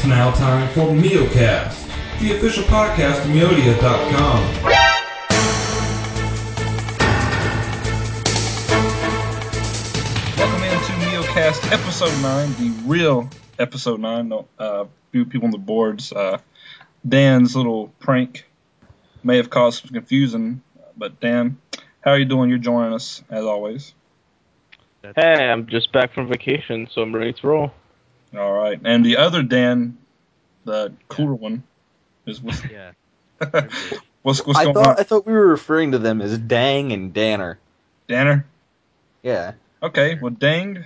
It's now time for Mealcast, the official podcast of Meodia.com. Welcome into Mealcast episode 9, the real episode 9. No, uh, few people on the boards. Uh, Dan's little prank may have caused some confusion, but Dan, how are you doing? You're joining us as always. Hey, I'm just back from vacation, so I'm ready to roll. All right. And the other Dan, the cooler one, is with. Yeah. what's what's I going thought on? I thought we were referring to them as Dang and Danner. Danner? Yeah. Okay, well, danged.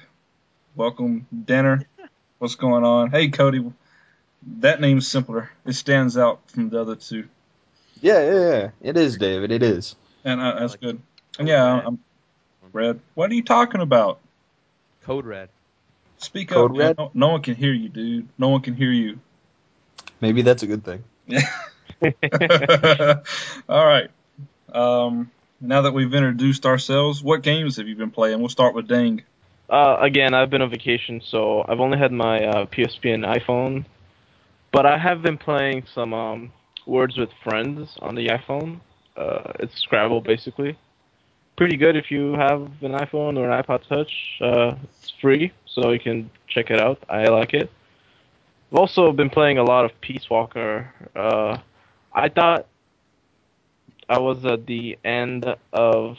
Welcome, Danner. What's going on? Hey, Cody. That name's simpler. It stands out from the other two. Yeah, yeah, yeah. It is, David. It is. And uh, that's like good. And yeah, Red. I'm Red. What are you talking about? Code Red. Speak Code up. man. Red? No, no one can hear you, dude. No one can hear you. Maybe that's a good thing. All right. Um, now that we've introduced ourselves, what games have you been playing? We'll start with Dang. Uh, again, I've been on vacation, so I've only had my uh, PSP and iPhone, but I have been playing some um, Words with Friends on the iPhone. Uh, it's Scrabble, basically. Pretty good if you have an iPhone or an iPod Touch. Uh, it's free, so you can check it out. I like it. I've also been playing a lot of Peace Walker. Uh, I thought I was at the end of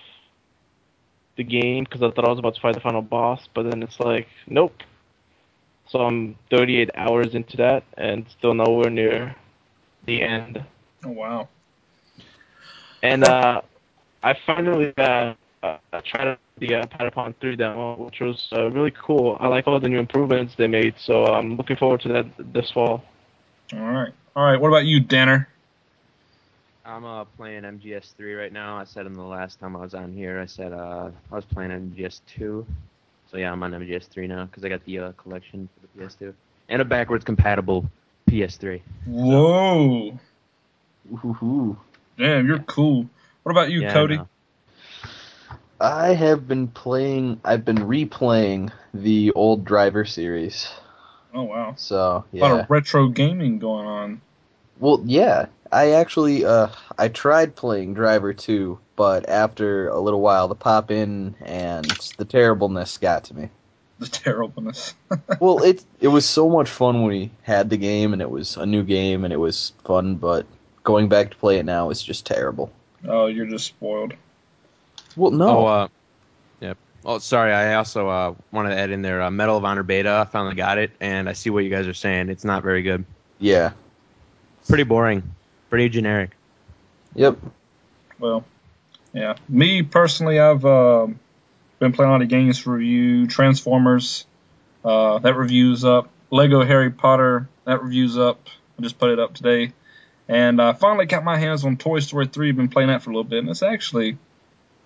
the game because I thought I was about to fight the final boss, but then it's like, nope. So I'm 38 hours into that and still nowhere near the end. Oh wow. And uh, I finally uh, uh, tried out the uh, Patapon 3 demo, which was uh, really cool. I like all the new improvements they made, so I'm looking forward to that this fall. All right. All right. What about you, Danner? I'm uh, playing MGS3 right now. I said in the last time I was on here, I said uh, I was playing MGS2. So yeah, I'm on MGS3 now because I got the uh, collection for the PS2 and a backwards compatible PS3. Whoa. Ooh. Damn, you're cool. What about you, Yeah, Cody? know. I have been playing. I've been replaying the old Driver series. Oh wow. So A lot of retro gaming going on. Well, yeah. I actually uh I tried playing Driver 2, but after a little while, the pop in and the terribleness got to me. The terribleness. well, it it was so much fun when we had the game and it was a new game and it was fun, but going back to play it now is just terrible. Oh, you're just spoiled. Well, no. Oh, uh, yep. Oh, sorry. I also uh, wanted to add in there uh, Medal of Honor beta. I finally got it, and I see what you guys are saying. It's not very good. yeah. Pretty boring. Pretty generic. Yep. Well, yeah. Me personally, I've um been playing a lot of games for review. Transformers, uh, that review's up. Lego Harry Potter, that review's up. I just put it up today. And I finally got my hands on Toy Story 3. Been playing that for a little bit, and it's actually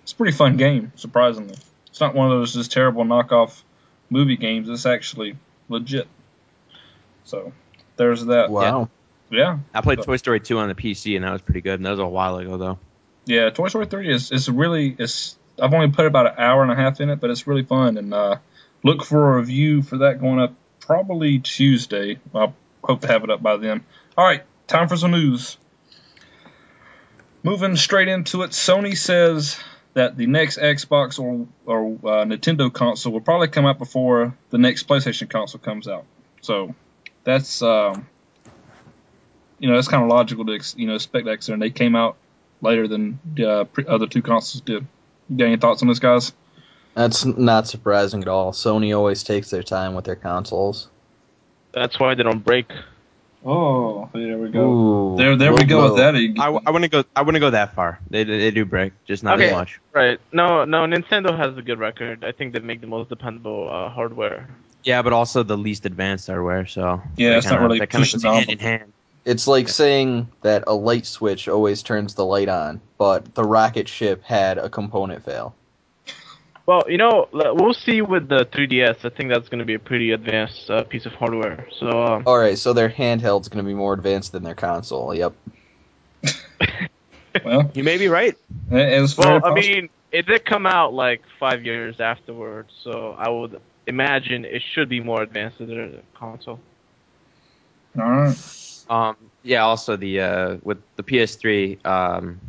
it's a pretty fun game, surprisingly. It's not one of those just terrible knockoff movie games. It's actually legit. So there's that. Wow. Yeah. I played So- Toy Story 2 on the PC, and that was pretty good. And that was a while ago, though. Yeah, Toy Story 3 is is really it's I've only put about an hour and a half in it, but it's really fun and uh, look for a review for that going up probably Tuesday. I hope to have it up by then. All right, time for some news. Moving straight into it, Sony says that the next Xbox or or uh, Nintendo console will probably come out before the next PlayStation console comes out. So that's um, you know that's kind of logical to ex- you know expect that considering they came out later than the uh, pre- other two consoles did. You got any thoughts on this, guys? That's not surprising at all. Sony always takes their time with their consoles. That's why they don't break. Oh, there we Ooh, There, there we low go with blow. that. I, w- I wouldn't go. I wouldn't go that far. They they do break, just not Okay. as much. Right. No, no, Nintendo has a good record. I think they make the most dependable uh, hardware. Yeah, but also the least advanced hardware. So Yeah, it's not kinda- really that kind of pushing goes hand in hand. It's like saying that a light switch always turns the light on, but the rocket ship had a component fail. Well, you know, we'll see with the 3DS. I think that's going to be a pretty advanced uh, piece of hardware. So, um, All right, so their handheld's going to be more advanced than their console. Yep. Well, You may be right. it well, I mean, it did come out like five years afterwards, so I would imagine it should be more advanced than the console. All right. Um, yeah. Also, the uh, with the PS3, um,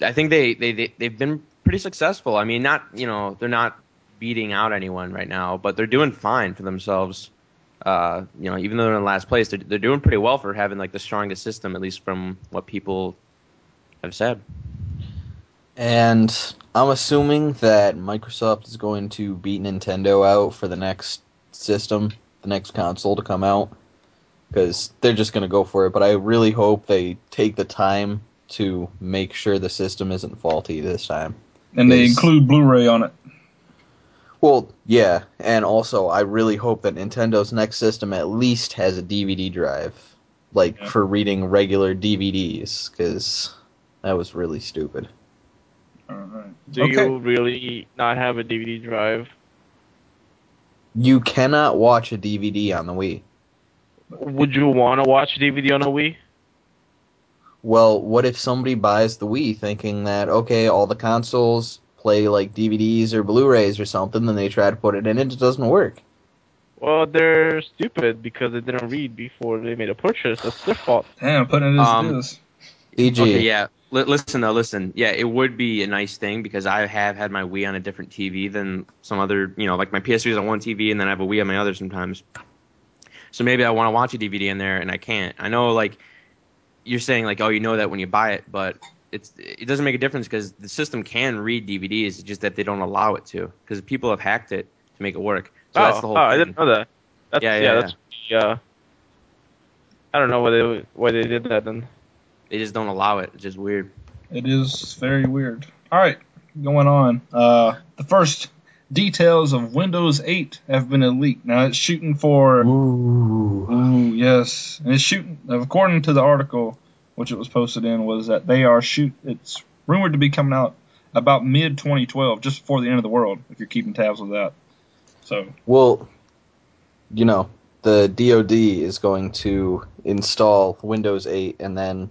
I think they they they they've been pretty successful. I mean, not you know they're not beating out anyone right now, but they're doing fine for themselves. Uh, you know, even though they're in last place, they're they're doing pretty well for having like the strongest system, at least from what people have said. And I'm assuming that Microsoft is going to beat Nintendo out for the next system, the next console to come out, because they're just going to go for it. But I really hope they take the time to make sure the system isn't faulty this time. And they Yes. include Blu-ray on it. Well, yeah, and also I really hope that Nintendo's next system at least has a DVD drive, like Yeah. for reading regular DVDs, because that was really stupid. All right. Do Okay. you really not have a DVD drive? You cannot watch a DVD on the Wii. Would you want to watch a DVD on a Wii? Well, what if somebody buys the Wii thinking that okay, all the consoles play like DVDs or Blu-rays or something, then they try to put it in and it doesn't work. Well, they're stupid because they didn't read before they made a purchase. That's their fault. Damn, putting it as Um, it is. EG. Okay, yeah. Li- listen though, listen. Yeah, it would be a nice thing because I have had my Wii on a different TV than some other, you know, like my PS3 is on one TV and then I have a Wii on my other sometimes. So maybe I want to watch a DVD in there and I can't. I know like you're saying like oh you know that when you buy it, but it's it doesn't make a difference because the system can read DVDs, it's just that they don't allow it to because people have hacked it to make it work. So oh, that's the whole oh, thing. I didn't know that. That's, Yeah, yeah, yeah, that's yeah. I don't know why they why they did that then. They just don't allow it. It's just weird. It is very weird. All right, going on. Uh, the first details of Windows 8 have been leaked. Now it's shooting for. Ooh. Ooh, yes, and it's shooting. According to the article, which it was posted in, was that they are shoot. It's rumored to be coming out about mid 2012, just before the end of the world. If you're keeping tabs with that. So Well, you know, the DoD is going to install Windows 8 and then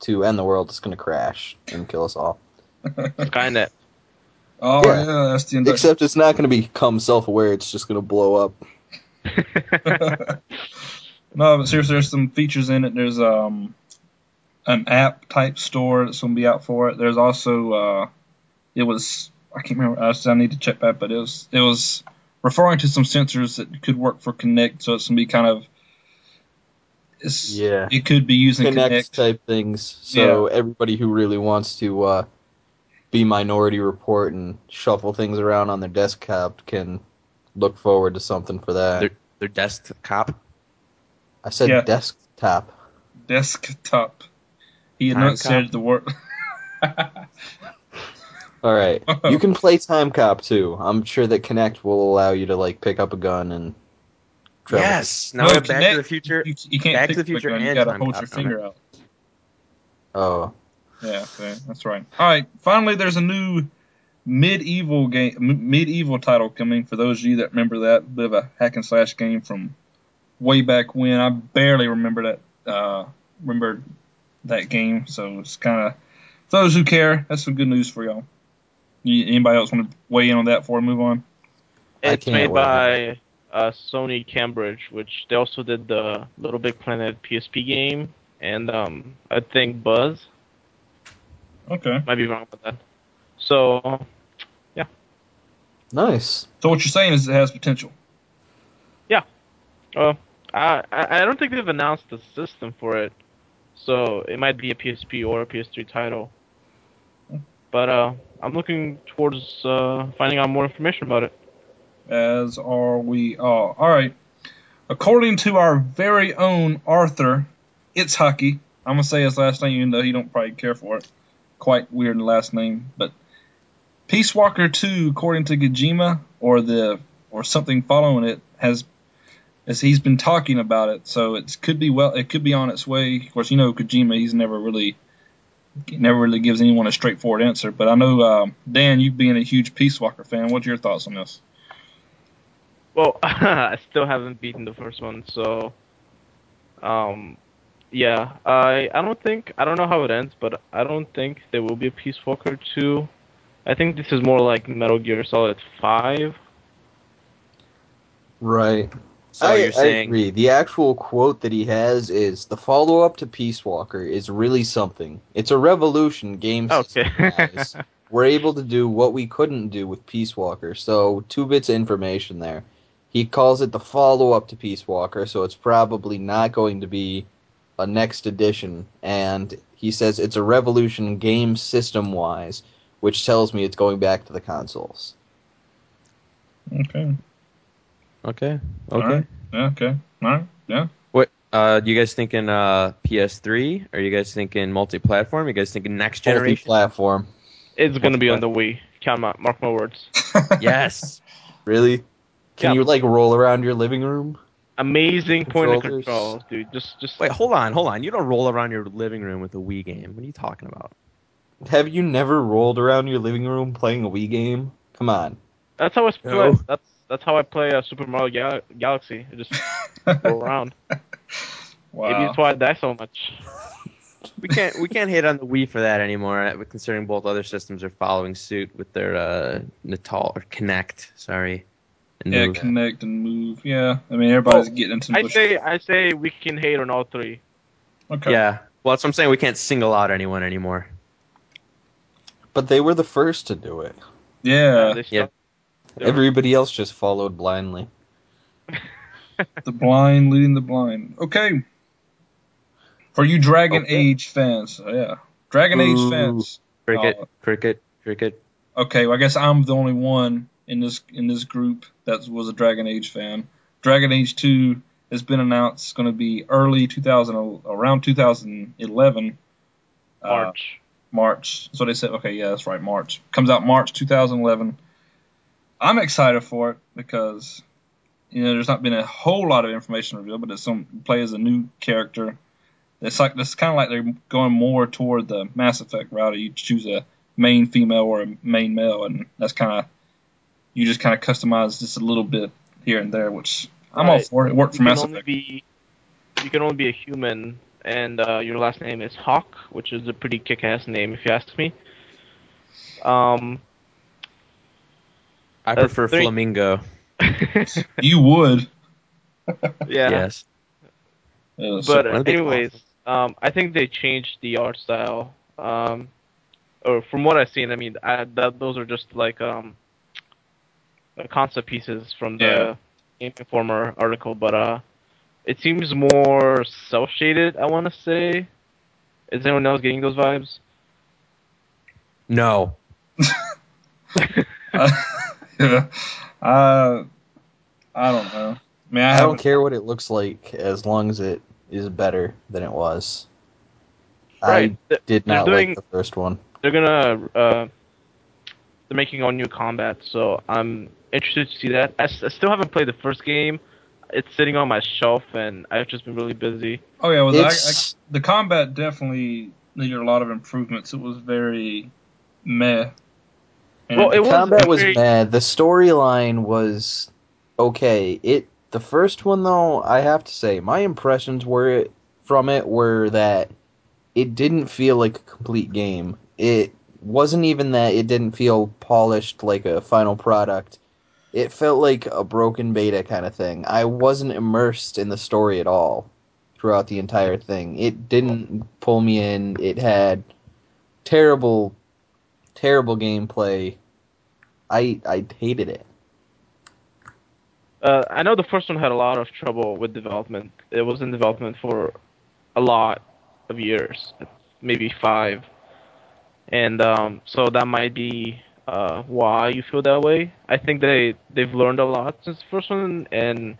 to end the world it's going to crash and kill us all. Skynet. Oh Yeah. yeah, that's the induction. Except it's not going to become self-aware, it's just going to blow up. no, but seriously, there's some features in it. There's um an app type store that's gonna be out for it. There's also uh it was I can't remember. I, still need to check that, but it was it was referring to some sensors that could work for Kinect. So it's gonna be kind of it's, Yeah. It could be using Kinect Kinect. type things. So everybody who really wants to uh, be Minority Report and shuffle things around on their desktop can look forward to something for that. Their their desktop. I said Yeah. desktop. desktop. He Time enunciated cop. the word. All right, you can play Timecop too. I'm sure that Kinect will allow you to like pick up a gun and. travel. Yes. Now No, we have Back to the Future. You, you can't Back pick to the Future gun, You and gotta Time hold Cop, your don't finger out. Oh, Yeah, okay, that's right. All right, finally, there's a new MediEvil game, m- MediEvil title coming. For those of you that remember that bit of a hack and slash game from way back when, I barely remember that. Uh, remember that game, so it's kind of for those who care. That's some good news for y'all. You, anybody else want to weigh in on that before we move on? It's made wait. by uh, Sony Cambridge, which they also did the Little Big Planet PSP game, and um, I think Buzz. Okay. Might be wrong with that. So yeah. nice. So what you're saying is it has potential. Well, I I I don't think they've announced the system for it, so it might be a PSP or a PS3 title. But uh, I'm looking towards uh, finding out more information about it. as are we all. All right. According to our very own Arthur, it's hockey. I'm gonna say his last name, even though he don't probably care for it. Quite weird last name, but Peace Walker 2, according to Kojima, or the or something following it, has as he's been talking about it. So it could be well, it could be on its way. Of course, you know Kojima, he's never really never really gives anyone a straightforward answer. But I know um, Dan, you being a huge Peace Walker fan, what's your thoughts on this? Well, I still haven't beaten the first one, so um, yeah, I I don't think I don't know how it ends, but I don't think there will be a Peace Walker 2. I think this is more like Metal Gear Solid 5. Right. So I, you're I saying agree. The actual quote that he has is the follow up to Peace Walker is really something. It's a revolution game Okay. system-wise. We're able to do what we couldn't do with Peace Walker. So two bits of information there. He calls it the follow up to Peace Walker, so it's probably not going to be a next edition. And he says it's a revolution game system wise, which tells me it's going back to the consoles. Okay. okay, okay. right. Yeah. Okay. All right. Yeah. What? Uh, do you guys thinking uh PS3? Are you guys thinking multi-platform? you guys thinking next generation? platform. it's gonna be on the Wii. Count my mark my words. yes. Really? Can Yeah. you like roll around your living room? Amazing point of control, dude. Just just Wait, hold on, hold on. You don't roll around your living room with a Wii game. What are you talking about? Have you never rolled around your living room playing a Wii game? Come on. That's how I play. No. That's that's how I play uh, Super Mario Gal- Galaxy. I just roll around. wow. Maybe that's why I die so much. We can't we can't hate on the Wii for that anymore. uh, Considering both other systems are following suit with their uh, Natal or Kinect. Sorry. And Yeah, Move. Kinect and move. Yeah, I mean everybody's oh, getting into. I say I say we can hate on all three. okay. Yeah. Well, that's what I'm saying. We can't single out anyone anymore. But they were the first to do it. Yeah, They yeah. Everybody else just followed blindly. the blind leading the blind. Okay. For you Dragon Okay. Age fans, oh, yeah, Dragon Ooh. Age fans. Cricket, Oh. cricket, cricket. Okay, well, I guess I'm the only one in this in this group that was a Dragon Age fan. Dragon Age 2 has been announced. It's going to be early 2000, around 2011. Uh, March. March. That's they said. Okay, yeah, that's right. March comes out March 2011. I'm excited for it because you know there's not been a whole lot of information revealed, but it's some play as a new character. It's like it's kind of like they're going more toward the Mass Effect route. You choose a main female or a main male, and that's kind of you just kind of customize just a little bit here and there, which I'm all Right. for. It worked for you Mass Effect. be you can only be a human, and uh, your last name is Hawk, which is a pretty kick-ass name if you ask me. Um, I Uh, prefer three- flamingo. You would. yeah. Yes. Uh, so- But One anyways, um, I think they changed the art style. Um, or from what I've seen, I mean, I, that, those are just like um, uh, concept pieces from the Yeah. Game Informer article. But uh, it seems more cel-shaded. I want to say. Is anyone else getting those vibes? No. yeah. Uh, I don't know. I mean, I, I don't care what it looks like as long as it is better than it was. Right. I did they're not doing- like the first one. they're gonna uh, they're making all new combat, so I'm interested to see that. I still haven't played the first game. It's sitting on my shelf, and I've just been really busy. Oh yeah, well, the, I, I, the combat definitely needed a lot of improvements. It was very meh. And Well, it the combat was very- bad. The storyline was okay. It the first one though, I have to say, my impressions were from it were that it didn't feel like a complete game. It wasn't even that it didn't feel polished like a final product. It felt like a broken beta kind of thing. I wasn't immersed in the story at all throughout the entire thing. It didn't pull me in. It had terrible terrible gameplay. I I hated it. Uh, I know the first one had a lot of trouble with development. It was in development for a lot of years, maybe five, and um, so that might be uh, why you feel that way. I think they they've learned a lot since the first one, and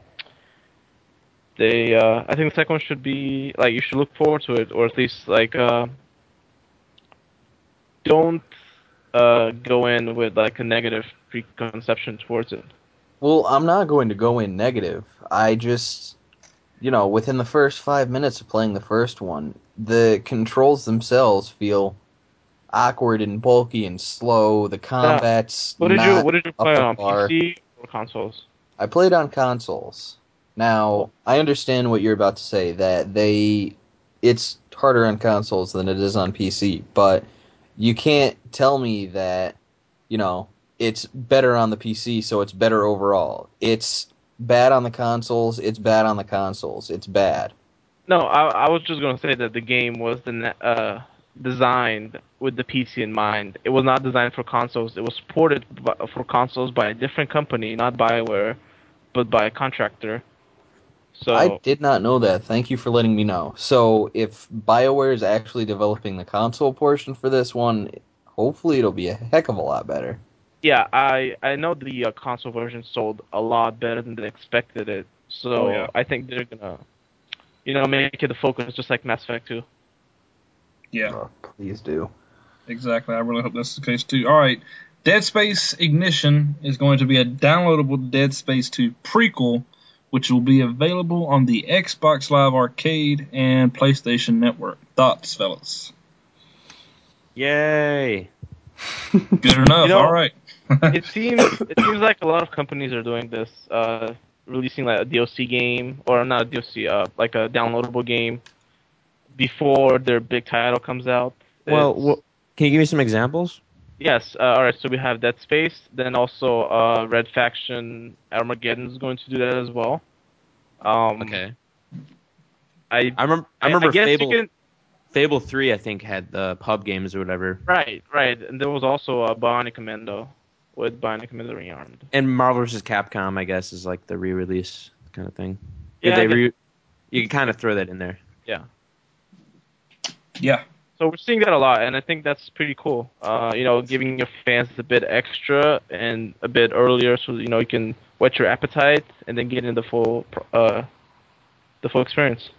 they uh, I think the second one should be like you should look forward to it, or at least like uh, don't uh, go in with like a negative preconception towards it. Well, I'm not going to go in negative. I just you know, within the first 5 minutes of playing the first one, the controls themselves feel awkward and bulky and slow. The combat's What did you What did you play on par. PC or consoles? I played on consoles. Now, I understand what you're about to say that they it's harder on consoles than it is on PC, but you can't tell me that, you know, it's better on the PC so it's better overall. It's bad on the consoles, it's bad on the consoles. It's bad. No, I, I was just gonna say that the game was the uh, designed with the PC in mind. It was not designed for consoles. It was ported b- for consoles by a different company, not Bioware, but by a contractor. So I did not know that. Thank you for letting me know. So if BioWare is actually developing the console portion for this one, hopefully it'll be a heck of a lot better. yeah, I I know the uh, console version sold a lot better than they expected it. So Oh, yeah. I think they're gonna, you know, make it the focus just like Mass Effect 2. Yeah, Oh, please do. exactly. I really hope that's the case too. All right, Dead Space Ignition is going to be a downloadable Dead Space 2 prequel, which will be available on the Xbox Live Arcade and PlayStation Network. Thoughts, fellas? Yay! Good enough. You know- All right. it seems it seems like a lot of companies are doing this, uh, releasing like a DLC game or not a DLC, uh, like a downloadable game before their big title comes out. Well, It's- wh- can you give me some examples? yes. Uh, all right. So we have Dead Space, then also uh, Red Faction Armageddon is going to do that as well. Um, Okay. I I remember. I remember guess Fable. you can. Fable Three, I think, had the pub games or whatever, Right, right. And there was also uh, Bionic Commando with Bionic Commando Rearmed. and Marvel vs. Capcom, I guess, is like the re-release kind of thing. Yeah, they I guess- re- you can kind of throw that in there. Yeah. So we're seeing that a lot, and I think that's pretty cool. Uh, you know, giving your fans a bit extra and a bit earlier, so you know you can whet your appetite and then get in the full, uh, the full experience.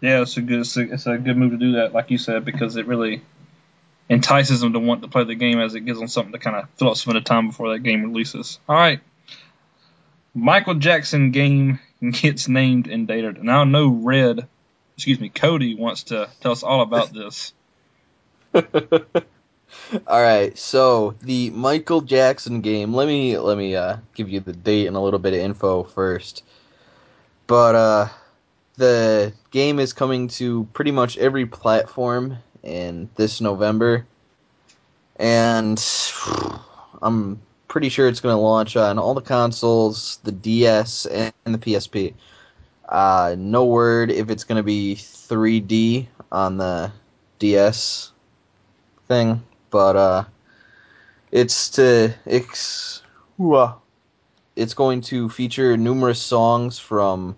Yeah, it's a good it's a, it's a good move to do that, like you said, because it really entices them to want to play the game as it gives them something to kind of fill up some of the time before that game releases. All right, Michael Jackson game gets named and dated, and I know Red, excuse me, Cody wants to tell us all about this. All right, so the Michael Jackson game. Let me let me uh, give you the date and a little bit of info first. But uh, the game is coming to pretty much every platform in this November, and I'm pretty sure it's going to launch on all the consoles, the DS, and the PSP. Uh, no word if it's going to be 3D on the DS thing but uh, it's to it's it's going to feature numerous songs from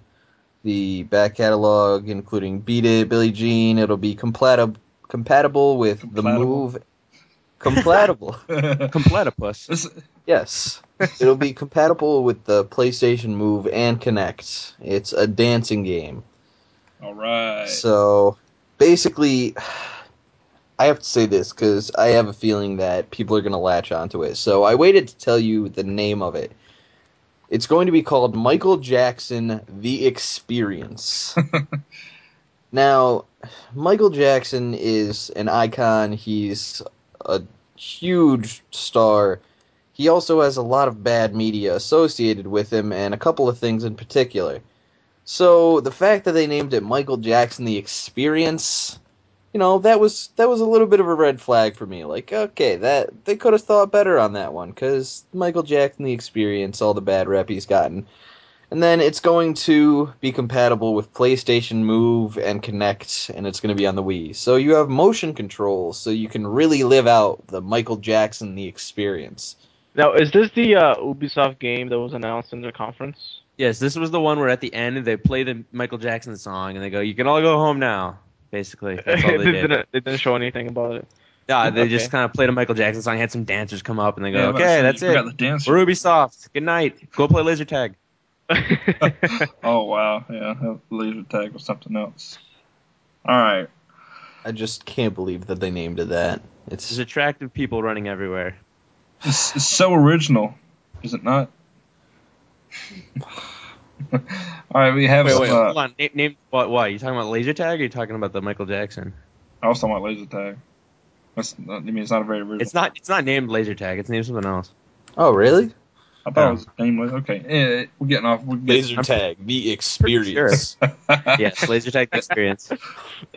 the back catalog, including "Beat It," "Billie Jean." It'll be compatible compatible with the move. Compatible, Completipus. This, yes. It'll be compatible with the PlayStation Move and Kinect. It's a dancing game. all right. So basically, I have to say this because I have a feeling that people are going to latch onto it. So I waited to tell you the name of it. It's going to be called Michael Jackson The Experience. now, Michael Jackson is an icon, he's a huge star. He also has a lot of bad media associated with him, and a couple of things in particular. So the fact that they named it Michael Jackson the Experience, you know, that was that was a little bit of a red flag for me. Like, okay, that they could have thought better on that one cuz Michael Jackson the Experience, all the bad rep he's gotten. And then it's going to be compatible with PlayStation Move and Kinect, and it's going to be on the Wii. So you have motion controls, so you can really live out the Michael Jackson the Experience. Now, is this the uh, Ubisoft game that was announced in their conference? Yes, this was the one where at the end they play the Michael Jackson song and they go, "You can all go home now." Basically, that's all they they, did. didn't, they didn't show anything about it. Yeah, they Okay. just kind of played a Michael Jackson song. Had some dancers come up and they go, Yeah, "Okay, that's it. forgot the. We're Ubisoft. Good night. Go play laser tag." Oh wow, yeah, laser tag was something else. All right. I just can't believe that they named it that. There's It's attractive people running everywhere. It's, it's so original, is it not? All right, we have Wait, some. wait, uh, hold on. Name, name what? What? You talking about laser tag? or you talking about the Michael Jackson? I was talking about laser tag. That's, I mean, it's not a very original. It's not. It's not named laser tag. It's named something else. Oh, really? I thought Oh. it was nameless. Okay, eh, we're getting off. We're getting, Laser tag, the experience. Yes, laser tag experience.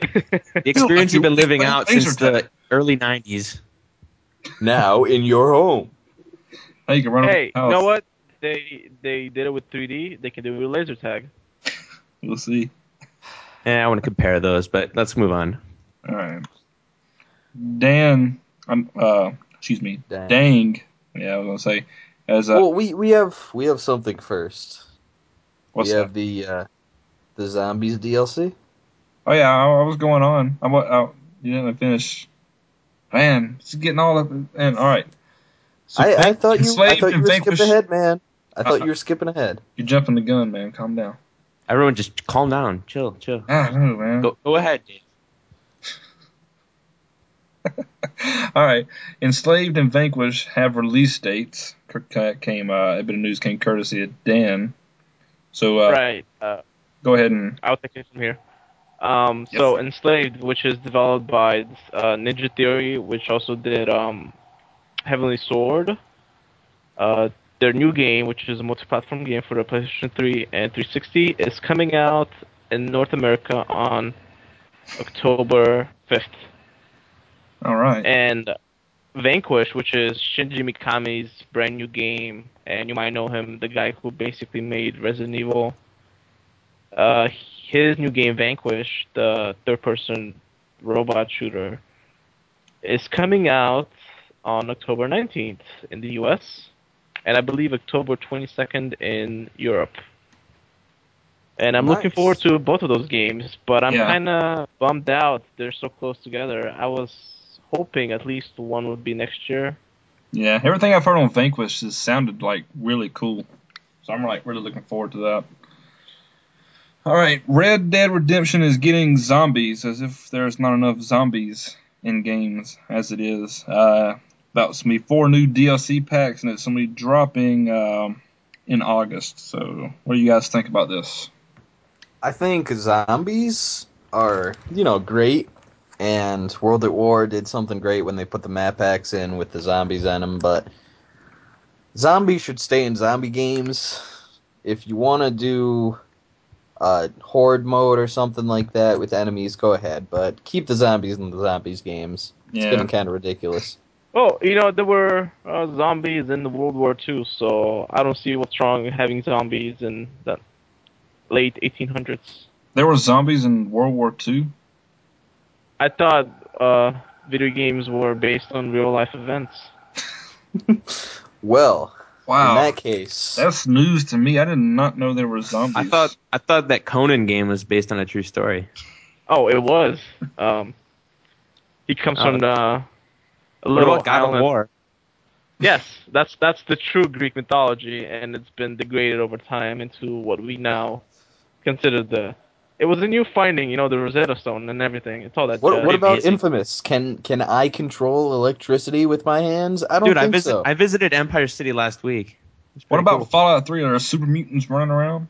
The experience you've been living out Laser since tag. the early '90s. Now in your home. Hey, you can run hey, over you know what? they they did it with 3D, they can do it with laser tag. We'll see. Eh, I want to compare those, but let's move on. All right. Dan, I'm uh, excuse me, Dang. Dang. Yeah, I was gonna say, as uh, well, we we have we have something first. what's we that? have the uh, the zombies DLC. Oh yeah, I, I was going on. I, wa- I you didn't finish. Man, it's getting all up. And all right. So I, I thought you I thought you were skipping ahead, man. I thought Uh, you were skipping ahead. You're jumping the gun, man. Calm down. Everyone, just calm down, chill, chill. I don't know, man. Go, go ahead, Dave. All right. Enslaved and Vanquished have release dates. Came uh, a bit of news came courtesy of Dan. So uh, right. Uh, go ahead and I'll take it from here. Um, so Enslaved, which is developed by uh, Ninja Theory, which also did um, Heavenly Sword. Uh, their new game, which is a multi-platform game for the PlayStation 3 and 360, is coming out in North America on October 5th. all right. And Vanquish, which is Shinji Mikami's brand new game, and you might know him, the guy who basically made Resident Evil. Uh, his new game, Vanquish, the third-person robot shooter, is coming out on October 19th in the U.S. and I believe October 22nd in Europe. And I'm looking forward to both of those games, but I'm Yeah. kind of bummed out they're so close together. I was hoping at least one would be next year. Yeah, everything I've heard on Vanquish has sounded like really cool. So I'm like really looking forward to that. All right, Red Dead Redemption is getting zombies as if there's not enough zombies in games as it is. Uh, about to be four new DLC packs and it's going to be dropping um, in August. So what do you guys think about this? I think zombies are, you know, great, and World at War did something great when they put the map packs in with the zombies on them, but zombies should stay in zombie games. If you want to do uh, horde mode or something like that with enemies, go ahead, but keep the zombies in the zombies games. It's Yeah. getting kind of ridiculous. Well, you know, there were uh, zombies in the World War II, so I don't see what's wrong with having zombies in the late 1800s. There were zombies in World War II. I thought uh, video games were based on real life events. Well, Wow, in that case, that's news to me. I did not know there were zombies. I thought I thought that Conan game was based on a true story. Oh, it was. Um, he comes Oh. from the, a What little about God island. of War? Yes, that's that's the true Greek mythology, and it's been degraded over time into what we now consider the. It was a new finding, you know, the Rosetta Stone and everything. It's all that. what, jazz. what about it- Infamous? Can can I control electricity with my hands? I don't Dude, I, think visit, so. I visited Empire City last week. What about cool. Fallout 3? Are there super mutants running around?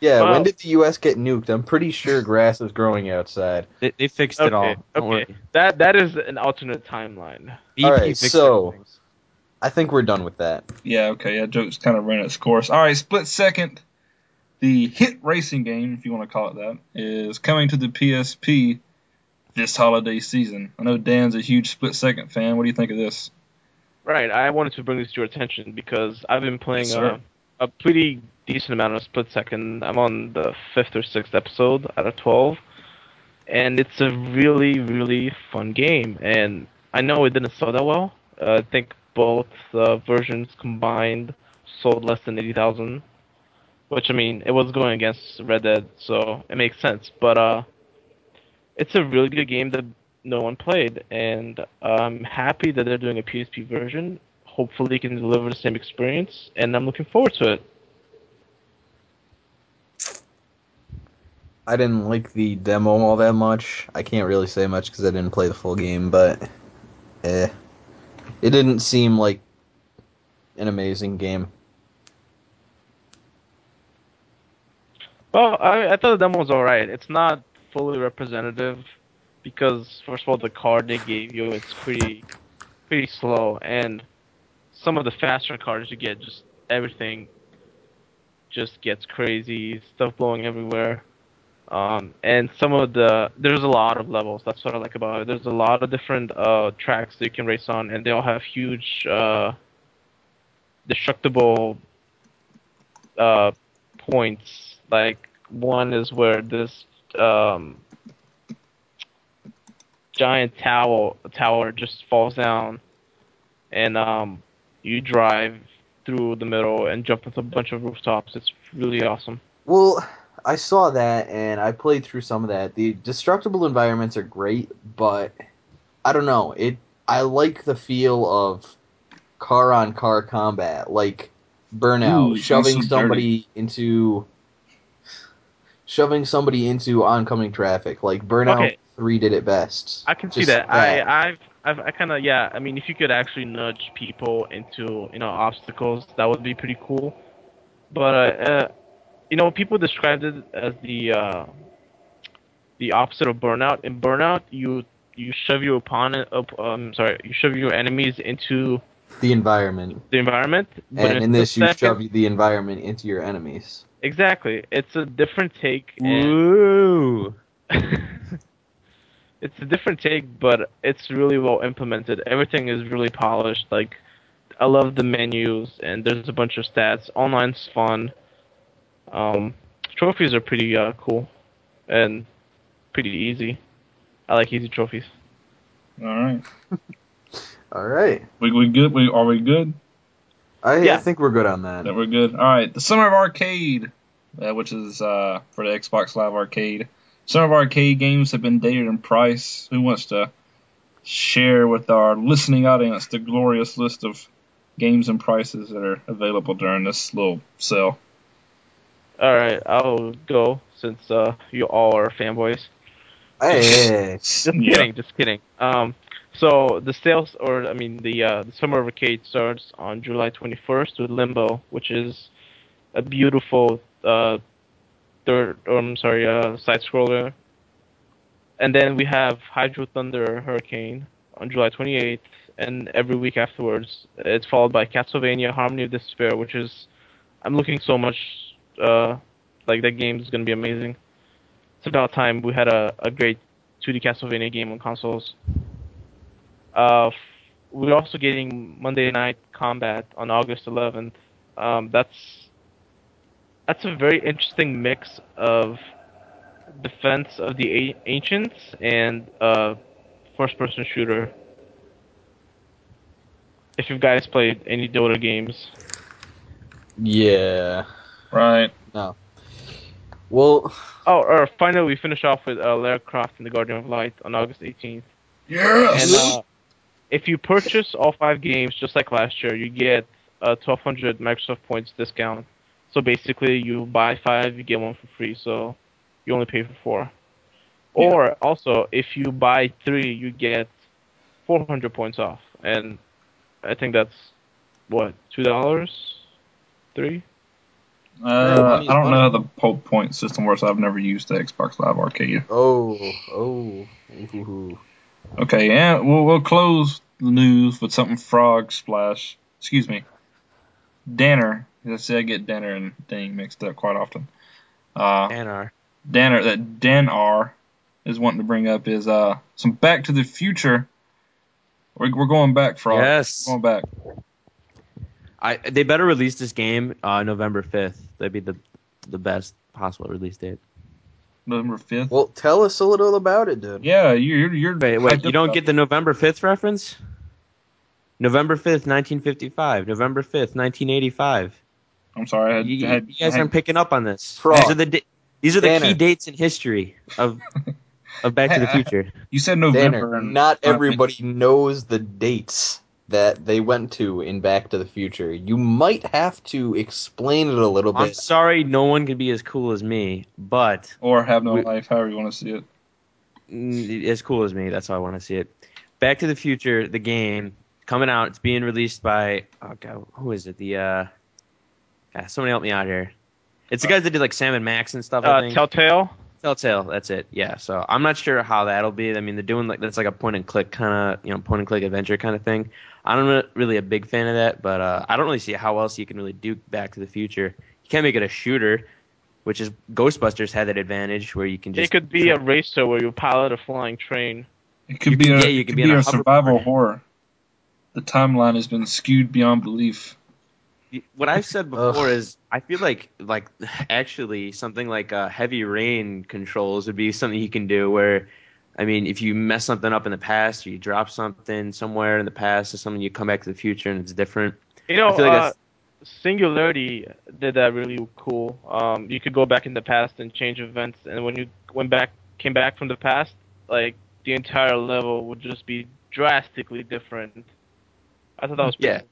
Yeah, Well- when did the U.S. get nuked? I'm pretty sure grass is growing outside. They, they fixed it all. Okay, Don't okay. worry. That that is an alternate timeline. BP All right, so- everything. I think we're done with that. Yeah, okay. Yeah, joke's kind of ran its course. All right, Split Second, the hit racing game, if you want to call it that, is coming to the PSP this holiday season. I know Dan's a huge Split Second fan. What do you think of this? Right. I wanted to bring this to your attention because I've been playing Yes, a, a pretty decent amount of Split Second. I'm on the fifth or sixth episode out of twelve, and it's a really really fun game. And I know it didn't sell that well. Uh, I think both uh, versions combined sold less than eighty thousand, which I mean it was going against Red Dead, so it makes sense. But uh, it's a really good game that no one played, and I'm happy that they're doing a PSP version. Hopefully, it can deliver the same experience, and I'm looking forward to it. I didn't like the demo all that much. I can't really say much because I didn't play the full game, but eh, it didn't seem like an amazing game. Well, I, I thought the demo was alright. It's not fully representative because, first of all, the card they gave you it's pretty, pretty slow, and some of the faster cards you get, just everything just gets crazy, stuff blowing everywhere. Um, and some of the there's a lot of levels. That's what I like about it. There's a lot of different uh, tracks that you can race on, and they all have huge uh, destructible uh, points. Like one is where this um, giant tower tower just falls down, and um, you drive through the middle and jump into a bunch of rooftops. It's really awesome. Well, I saw that and I played through some of that. The destructible environments are great, but I don't know. It I like the feel of car on car combat, like Burnout, Ooh, shoving sounds so somebody into shoving somebody into oncoming traffic. Like Burnout Okay. 3 did it best. I can see Just that. I I've I've I kind of yeah. I mean, if you could actually nudge people into you know obstacles, that would be pretty cool. But uh, uh you know, people described it as the uh, the opposite of burnout. In burnout, you you shove your opponent up. Um, sorry, you shove your enemies into the environment. the environment. And in this, you second- shove the environment into your enemies. Exactly. It's a different take. And Woo! it's a different take, but it's really well implemented. Everything is really polished. Like, I love the menus, and there's a bunch of stats. Online's fun. Um, trophies are pretty uh, cool, and pretty easy. I like easy trophies. All right. All right. We we good? We are we good? I, I think we're good on that. That we're good. All right. The Summer of Arcade, uh, which is uh, for the Xbox Live Arcade. Some of our arcade games have been dated in price. Who wants to share with our listening audience the glorious list of games and prices that are available during this little sale? All right, I'll go since uh, you all are fanboys. Hey, Just Yeah. kidding, just kidding. Um, so the sales, or I mean, the uh, the summer arcade starts on July 21st with Limbo, which is a beautiful uh, third, or I'm sorry, uh, side scroller. And then we have Hydro Thunder Hurricane on July 28th, and every week afterwards, it's followed by Castlevania Harmony of Despair, which is I'm looking so much uh, like that game is gonna be amazing. It's about time we had a, a great 2D Castlevania game on consoles. Uh, we're also getting Monday Night Combat on August 11th. Um, that's that's a very interesting mix of defense of the a- ancients and uh, first-person shooter. If you guys played any Dota games, yeah. Right. No. Well, oh, or finally we finish off with uh, Lara Croft and the Guardian of Light on August 18th. Yes. And uh, if you purchase all five games, just like last year, you get a 1,200 Microsoft points discount. So basically, you buy five, you get one for free. So you only pay for four. Yeah. Or also, if you buy three, you get 400 points off. And I think that's what two dollars, three. uh, I don't know how the po- point system works. I've never used the Xbox Live Arcade. oh, oh, ooh. Okay, yeah, we'll, we'll close the news with something Frog Splash. Excuse me. Danner. I see I get Danner and Ding mixed up quite often. Uh, Anar. Danner, that Dan R is wanting to bring up is uh some Back to the Future. We're, we're going back, Frog. Yes. We're going back. I they better release this game uh, November fifth. That'd be the the best possible release date. November 5th. Well, tell us a little about it, dude. yeah, you're, you're. Wait, hyped wait, you don't about get the November fifth reference? November fifth, nineteen fifty five. November fifth, nineteen eighty five. I'm sorry. I had, You, I had, you guys had- aren't picking up on this. Frog. These are the da- these are the Danner. key dates in history of of Back to the Future. You said November. Danner, and not everybody knows the dates that they went to in Back to the Future. You might have to explain it a little bit. I'm sorry, no one can be as cool as me, but Or Have No We- Life, however you want to see it. mm, as cool as me. That's how I want to see it. Back to the Future, the game coming out. It's being released by oh god, who is it? The uh, God, somebody help me out here. It's the guys that did like Sam and Max and stuff. I Uh, think. Telltale. Telltale, that's it. Yeah, so I'm not sure how that'll be. I mean, they're doing like that's like a point and click kind of you know point and click adventure kind of thing. I'm not really a big fan of that, but uh, I don't really see how else you can really do Back to the Future. You can't make it a shooter, which is Ghostbusters had that advantage where you can just It could be a racer where you pilot a flying train. It could You be can- a, yeah, you it can could be be a a survival horror. The timeline has been skewed beyond belief. What I've said before is I feel like like actually something like uh, heavy rain controls would be something you can do where I mean if you mess something up in the past or you drop something somewhere in the past or something you come back to the future and it's different. You know, I feel like uh, Singularity did that really cool. Um, you could go back in the past and change events, and when you went back, came back from the past, like the entire level would just be drastically different. I thought that was pretty Yeah.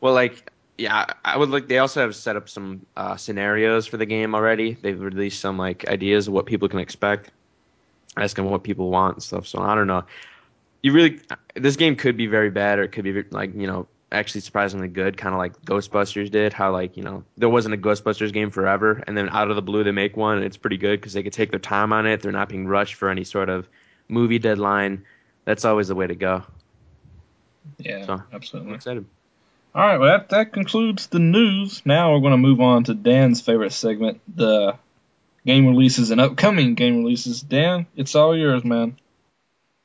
Well, like, yeah, I would like. They also have set up some uh, scenarios for the game already. They've released some like ideas of what people can expect, asking what people want and stuff. So I don't know. You really, this game could be very bad, or it could be like you know actually surprisingly good, kind of like Ghostbusters did. How like you know there wasn't a Ghostbusters game forever, and then out of the blue they make one, and it's pretty good because they could take their time on it. They're not being rushed for any sort of movie deadline. That's always the way to go. Yeah, So, I'm absolutely. excited. All right, well, that, that concludes the news. Now we're going to move on to Dan's favorite segment, the game releases and upcoming game releases. Dan, it's all yours, man.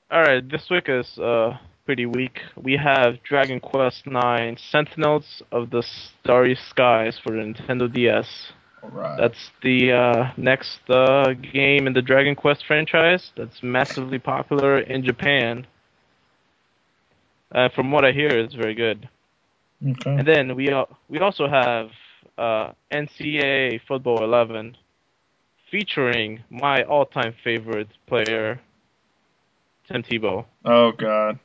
All right, this week is uh pretty weak. We have Dragon Quest IX: Sentinels of the Starry Skies for the Nintendo DS. All right. That's the uh, next uh, game in the Dragon Quest franchise that's massively popular in Japan. Uh, from what I hear, it's very good. Okay. And then we al- we also have uh, NCAA Football 11, featuring my all-time favorite player, Tim Tebow. Oh, God.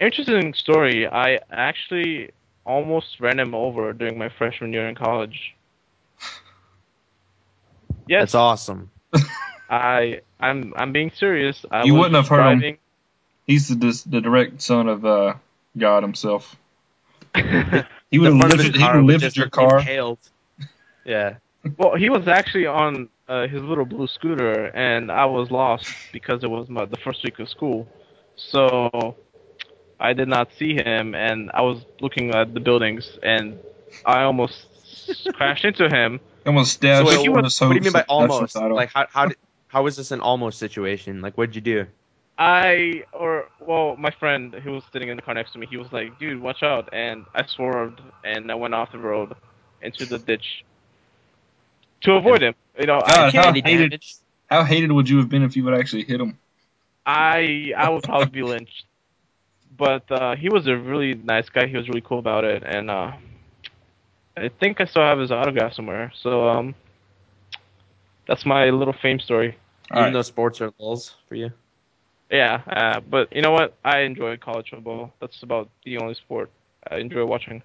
Interesting story. I actually almost ran him over during my freshman year in college. Yes, That's awesome. I I'm I'm being serious. I You wouldn't have heard him. He's the, the direct son of uh, God himself. He would The have front of lifted, he would have was lifted your car. impaled. yeah. Well, he was actually on uh, his little blue scooter, and I was lost because it was my, the first week of school. So I did not see him, and I was looking at the buildings, and I almost crashed into him. Almost So dashed wait, was- what do you mean by hopes. That's the almost? Like how how did, how was this an almost situation? Like what'd you do? I or well, my friend who was sitting in the car next to me, he was like, "Dude, watch out!" And I swerved and I went off the road into the ditch to avoid him. You know, I God, can't. how hated- damage? How hated would you have been if you would actually hit him? I I would probably be lynched. But uh, he was a really nice guy. He was really cool about it, and uh, I think I still have his autograph somewhere. So um, that's my little fame story. All Even right. though sports are lulls for you. Yeah, uh, but you know what? I enjoy college football. That's about the only sport I enjoy watching.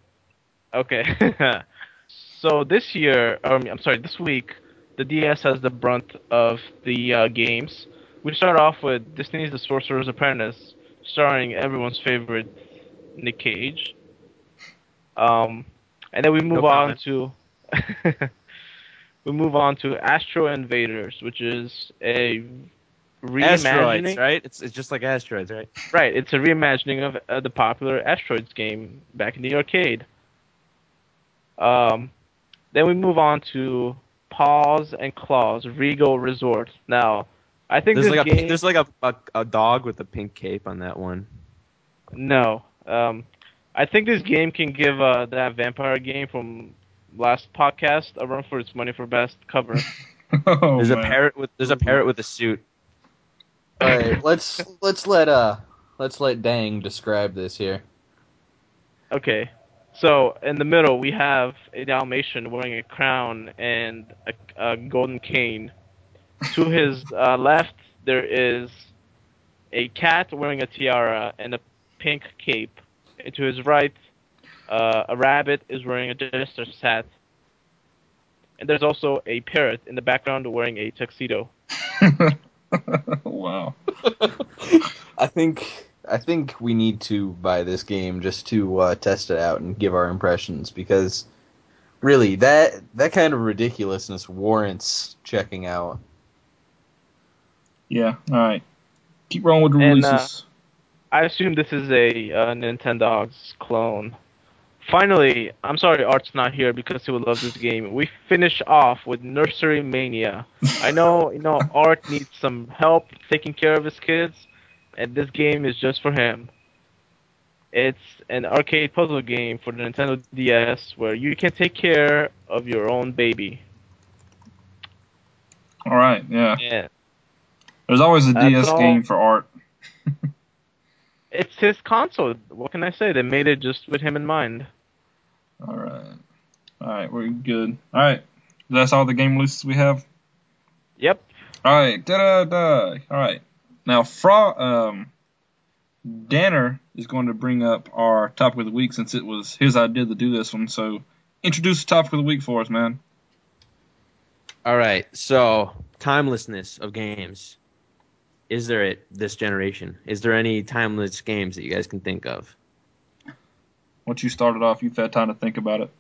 Okay. so this year, um, I'm sorry, this week, the DS has the brunt of the uh, games. We start off with Disney's The Sorcerer's Apprentice, starring everyone's favorite Nick Cage. Um, and then we move on to we move on to Astro Invaders, which is a reimagining. Asteroids, right? It's it's just like asteroids, right? Right, it's a reimagining of uh, the popular Asteroids game back in the arcade. Um, then we move on to Paws and Claws Regal Resort. Now, I think There's this like a game. there's like a, a a dog with a pink cape on that one. No, um, I think this game can give uh, that vampire game from last podcast a run for its money for best cover. Oh, There's a parrot with there's a parrot with a suit. All right, let's let's let uh let's let Dang describe this here. Okay. So in the middle we have a Dalmatian wearing a crown and a, a golden cane. To his uh, left there is a cat wearing a tiara and a pink cape. And to his right, uh, a rabbit is wearing a jester's hat. And there's also a parrot in the background wearing a tuxedo. wow. I think I think we need to buy this game just to uh, test it out and give our impressions because really that that kind of ridiculousness warrants checking out. Yeah. All right. Keep rolling with the And, uh, releases. I assume this is a uh, Nintendogs clone. Finally, I'm sorry Art's not here because he would love this game. We finish off with Nursery Mania. I know, you know, Art needs some help taking care of his kids, and this game is just for him. It's an arcade puzzle game for the Nintendo DS where you can take care of your own baby. All right, yeah. Yeah. There's always a That's DS all. game for art. It's his console. What can I say? They made it just with him in mind. All right. All right, we're good. All right. That's all the game releases we have. Yep. All right. Da da da. All right. Now, Fra um, Danner is going to bring up our topic of the week since it was his idea to do this one. So, introduce the topic of the week for us, man. All right, so timelessness of games. Is there it this generation? Is there any timeless games that you guys can think of? Once you started off, you've had time to think about it.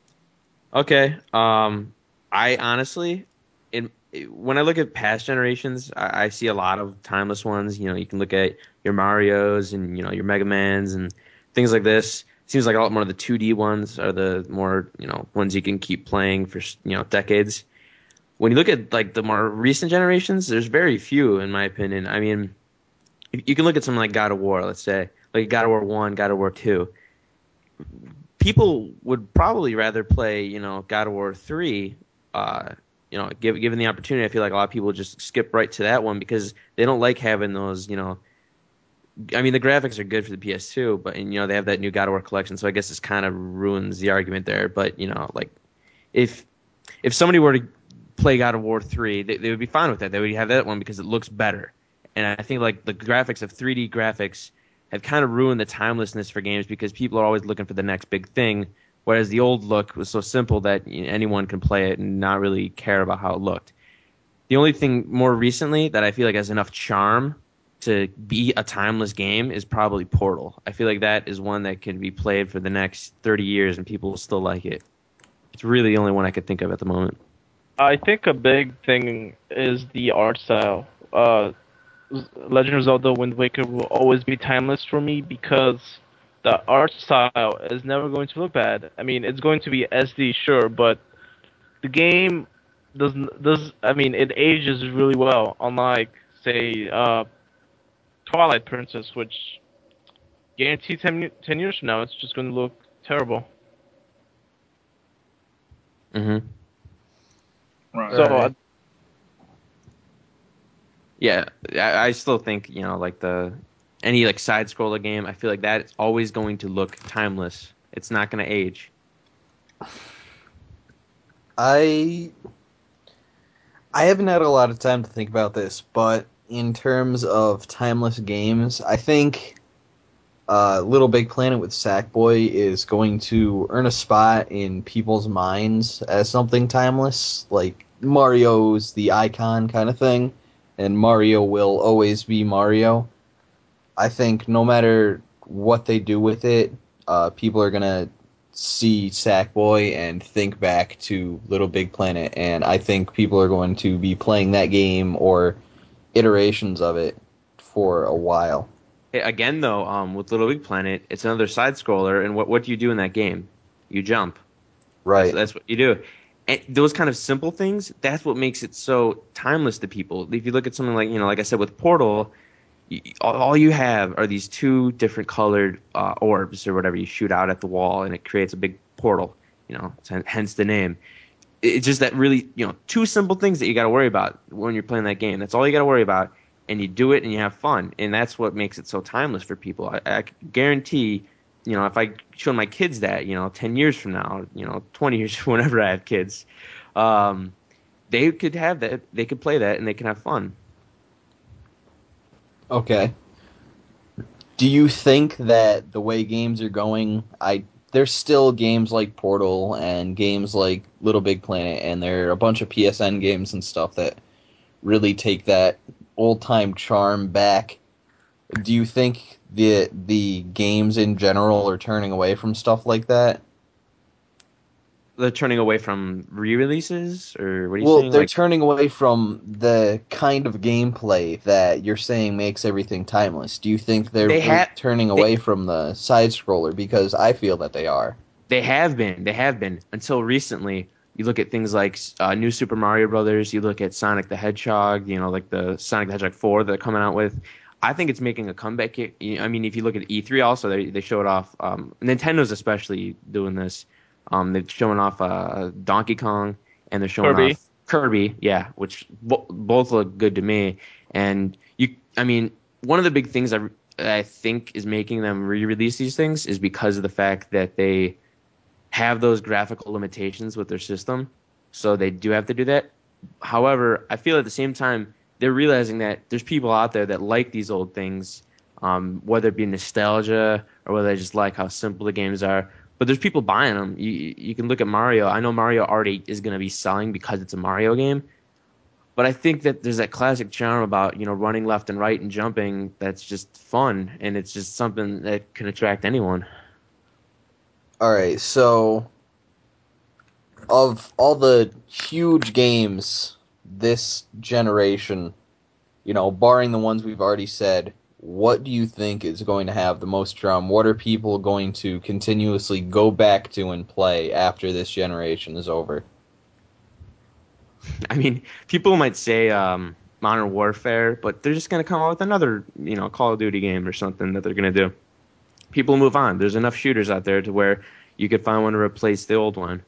Okay. Um, I honestly, in when I look at past generations, I, I see a lot of timeless ones. You know, you can look at your Mario's and you know your Mega Man's and things like this. Seems like a lot more of the 2D ones are the more you know ones you can keep playing for you know decades. When you look at like the more recent generations, there's very few in my opinion. I mean, you you can look at something like God of War, let's say, like God of War One, God of War Two people would probably rather play, you know, God of War three. Uh, you know, give, given the opportunity, I feel like a lot of people just skip right to that one because they don't like having those, you know. I mean, the graphics are good for the PS2, but and, you know they have that new God of War collection, so I guess this kind of ruins the argument there. But you know, like if if somebody were to play God of War three, they, they would be fine with that. They would have that one because it looks better. And I think like the graphics of 3D graphics have kind of ruined the timelessness for games because people are always looking for the next big thing. Whereas the old look was so simple that anyone can play it and not really care about how it looked. The only thing more recently that I feel like has enough charm to be a timeless game is probably Portal. I feel like that is one that can be played for the next 30 years and people will still like it. It's really the only one I could think of at the moment. I think a big thing is the art style. Uh, Legend of Zelda Wind Waker will always be timeless for me because the art style is never going to look bad. I mean, it's going to be SD, sure, but the game doesn't does. I mean, it ages really well. Unlike, say, uh, Twilight Princess, which guaranteed 10, 10 years from now, it's just going to look terrible. Mm-hmm. Right. So Alright. uh, Yeah, I, I still think you know like the any like side scroller game. I feel like that's always going to look timeless. It's not going to age. I I haven't had a lot of time to think about this, but in terms of timeless games, I think uh, Little Big Planet with Sackboy is going to earn a spot in people's minds as something timeless. Like Mario's the icon kind of thing, and Mario will always be Mario. I think no matter what they do with it, uh, people are gonna see Sackboy and think back to Little Big Planet, and I think people are going to be playing that game or iterations of it for a while. Again, though, um, with Little Big Planet, it's another side scroller, and what what do you do in that game? You jump. Right. That's, that's what you do. And those kind of simple things, that's what makes it so timeless to people. If you look at something like, you know, like I said with Portal, all you have are these two different colored uh, orbs or whatever you shoot out at the wall, and it creates a big portal. You know, hence the name. It's just that really, you know, two simple things that you got to worry about when you're playing that game. That's all you got to worry about, and you do it and you have fun, and that's what makes it so timeless for people. I, I guarantee you know, if I show my kids that, you know, 10 years from now, you know, 20 years, whenever I have kids, um, they could have that, they could play that and they can have fun. Okay. Do you think that the way games are going, I there's still games like Portal and games like Little Big Planet, and there are a bunch of PSN games and stuff that really take that old time charm back. Do you think the the games in general are turning away from stuff like that? They're turning away from re-releases, or what are you think? Well, saying? they're Like, turning away from the kind of gameplay that you're saying makes everything timeless. Do you think they're They ha- turning away from the side scroller? Because I feel that they are. They have been. They have been until recently. You look at things like uh, New Super Mario Brothers. You look at Sonic the Hedgehog. You know, like the Sonic the Hedgehog four that they're coming out with. I think it's making a comeback. here. I mean, if you look at E3, also they they showed off. Um, Nintendo's especially doing this. Um, they're showing off uh, Donkey Kong and they're showing Kirby. off Kirby. Yeah, which bo- both look good to me. And you, I mean, one of the big things I I think is making them re-release these things is because of the fact that they have those graphical limitations with their system, so they do have to do that. However, I feel at the same time they're realizing that there's people out there that like these old things, um, whether it be nostalgia or whether they just like how simple the games are. But there's people buying them. You you can look at Mario. I know Mario already is going to be selling because it's a Mario game. But I think that there's that classic charm about you know running left and right and jumping that's just fun and it's just something that can attract anyone. All right, so of all the huge games this generation, you know, barring the ones we've already said, what do you think is going to have the most drum? What are people going to continuously go back to and play after this generation is over? I mean, people might say um, Modern Warfare, but they're just going to come out with another, you know, Call of Duty game or something that they're going to do. People move on. There's enough shooters out there to where you could find one to replace the old one.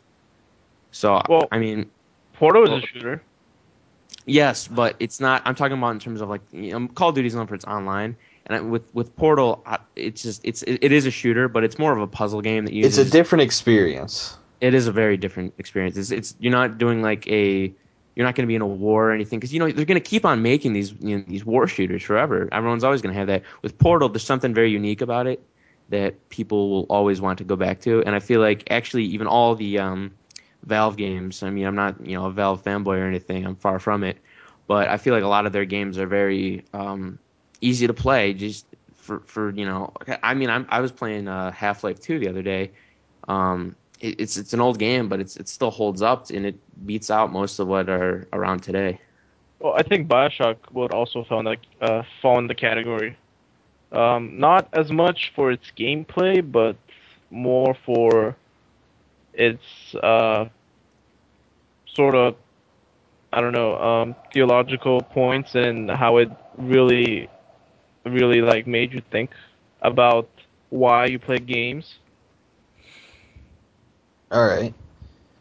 So, Well- I mean, Portal is Well- a shooter. Yes, but it's not. I'm talking about in terms of like you know, Call of Duty's known for its online, and I, with with Portal, it's just it's it, it is a shooter, but it's more of a puzzle game that uses. It's a different experience. it is a very different experience. It's, it's you're not doing like a you're not going to be in a war or anything because you know they're going to keep on making these you know, these war shooters forever. Everyone's always going to have that. With Portal, there's something very unique about it that people will always want to go back to, and I feel like actually even all the um, Valve games. I mean, I'm not you know a Valve fanboy or anything. I'm far from it, but I feel like a lot of their games are very um, easy to play. Just for for you know, I mean, I'm, I was playing uh, Half Life 2 the other day. Um, it, it's it's an old game, but it's it still holds up and it beats out most of what are around today. Well, I think Bioshock would also fall in the uh, fall in the category. Um, not as much for its gameplay, but more for its uh, sort of I don't know um, theological points and how it really, really like made you think about why you play games. All right.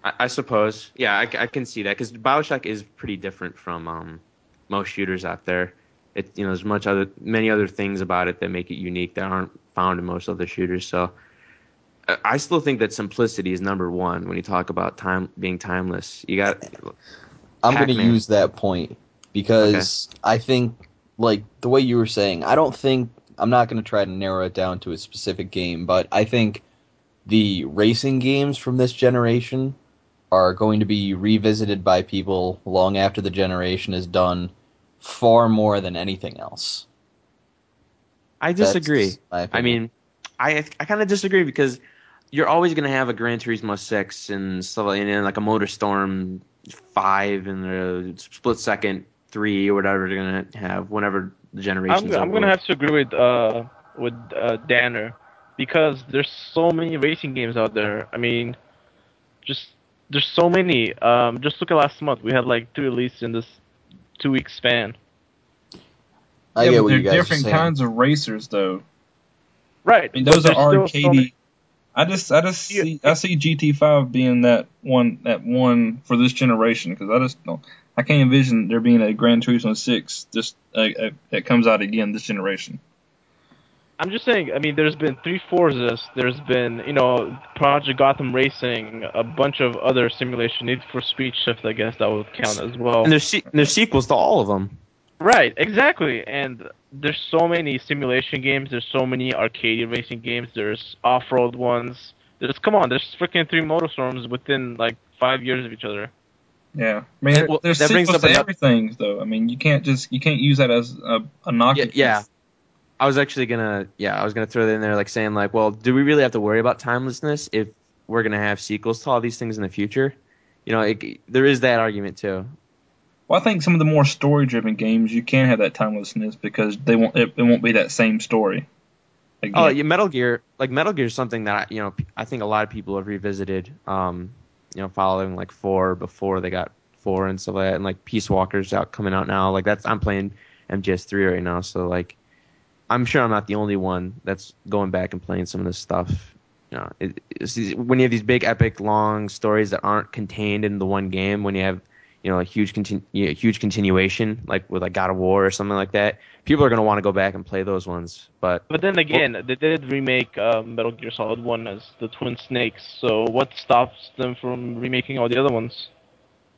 I, I suppose, yeah, I, I can see that because Bioshock is pretty different from um, most shooters out there. It you know there's much other many other things about it that make it unique that aren't found in most other shooters. So I- still think that simplicity is number one when you talk about time being timeless. You got I'm going to use that point because I think, like the way you were saying, I don't think I'm not going to try to narrow it down to a specific game, but I think the racing games from this generation are going to be revisited by people long after the generation is done, far more than anything else. I disagree. I mean, I I kind of disagree because you're always going to have a Gran Turismo six and stuff like, and then like a Motor Storm five and a split second three or whatever they're going to have whenever the generation's I'm, I'm gonna have to agree with uh with uh, Danner because there's so many racing games out there. I mean, just there's so many. Um, just look at last month. We had like two releases in this two week span. I yeah, get but what they're you guys are different kinds of racers, though. Right. I mean, those are there's so many- arcadey. I just, I just Yeah. see, I see GT5 being that one, that one for this generation because I just don't, I can't envision there being a Gran Turismo 6 just uh, uh, that comes out again this generation. I'm just saying. I mean, there's been three Forzas. There's been, you know, Project Gotham Racing, a bunch of other simulation. Need for Speed Shift, I guess that would count as well. and there's se- and there's sequels to all of them. Right, exactly. And there's so many simulation games. There's so many arcade racing games. There's off-road ones. There's come on. There's freaking three Motorstorms within like five years of each other. Yeah, I mean, And, well, there's that brings sequels up to another- everything, though. I mean, you can't just, you can't use that as a, a knock. Yeah, yeah. I was actually gonna, yeah, I was gonna throw that in there, like saying, like, well, do we really have to worry about timelessness if we're gonna have sequels to all these things in the future? You know, it, there is that argument too. Well, I think some of the more story-driven games you can have that timelessness because they won't, it, it won't be that same story. Oh, yeah, Metal Gear, like Metal Gear is something that I, you know I think a lot of people have revisited. Um, you know, following like four before they got four and stuff like that, and like Peace Walker's out coming out now. Like that's I'm playing MGS three right now, so like I'm sure I'm not the only one that's going back and playing some of this stuff. You know, it, when you have these big, epic, long stories that aren't contained in the one game, when you have you know a huge continu- you know, huge continuation like with like God of War or something like that, people are gonna want to go back and play those ones. But But then again, they did remake uh, Metal Gear Solid 1 as the Twin Snakes, so what stops them from remaking all the other ones?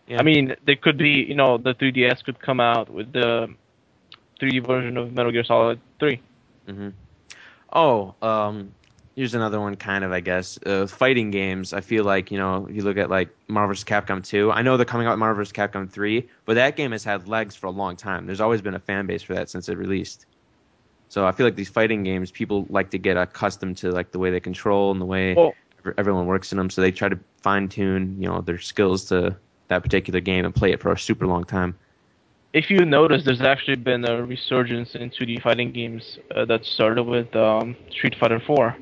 Yeah. I mean, they could be, you know, the 3DS could come out with the 3D version of Metal Gear Solid 3. hmm Oh, um, here's another one, kind of, I guess. Uh, fighting games. I feel like you know, if you look at like Marvel vs. Capcom 2, I know they're coming out with Marvel vs. Capcom 3, but that game has had legs for a long time. There's always been a fan base for that since it released. So I feel like these fighting games, people like to get accustomed to like the way they control and the way everyone works in them. So they try to fine tune, you know, their skills to that particular game and play it for a super long time. If you notice, there's actually been a resurgence in 2D fighting games uh, that started with um, Street Fighter 4.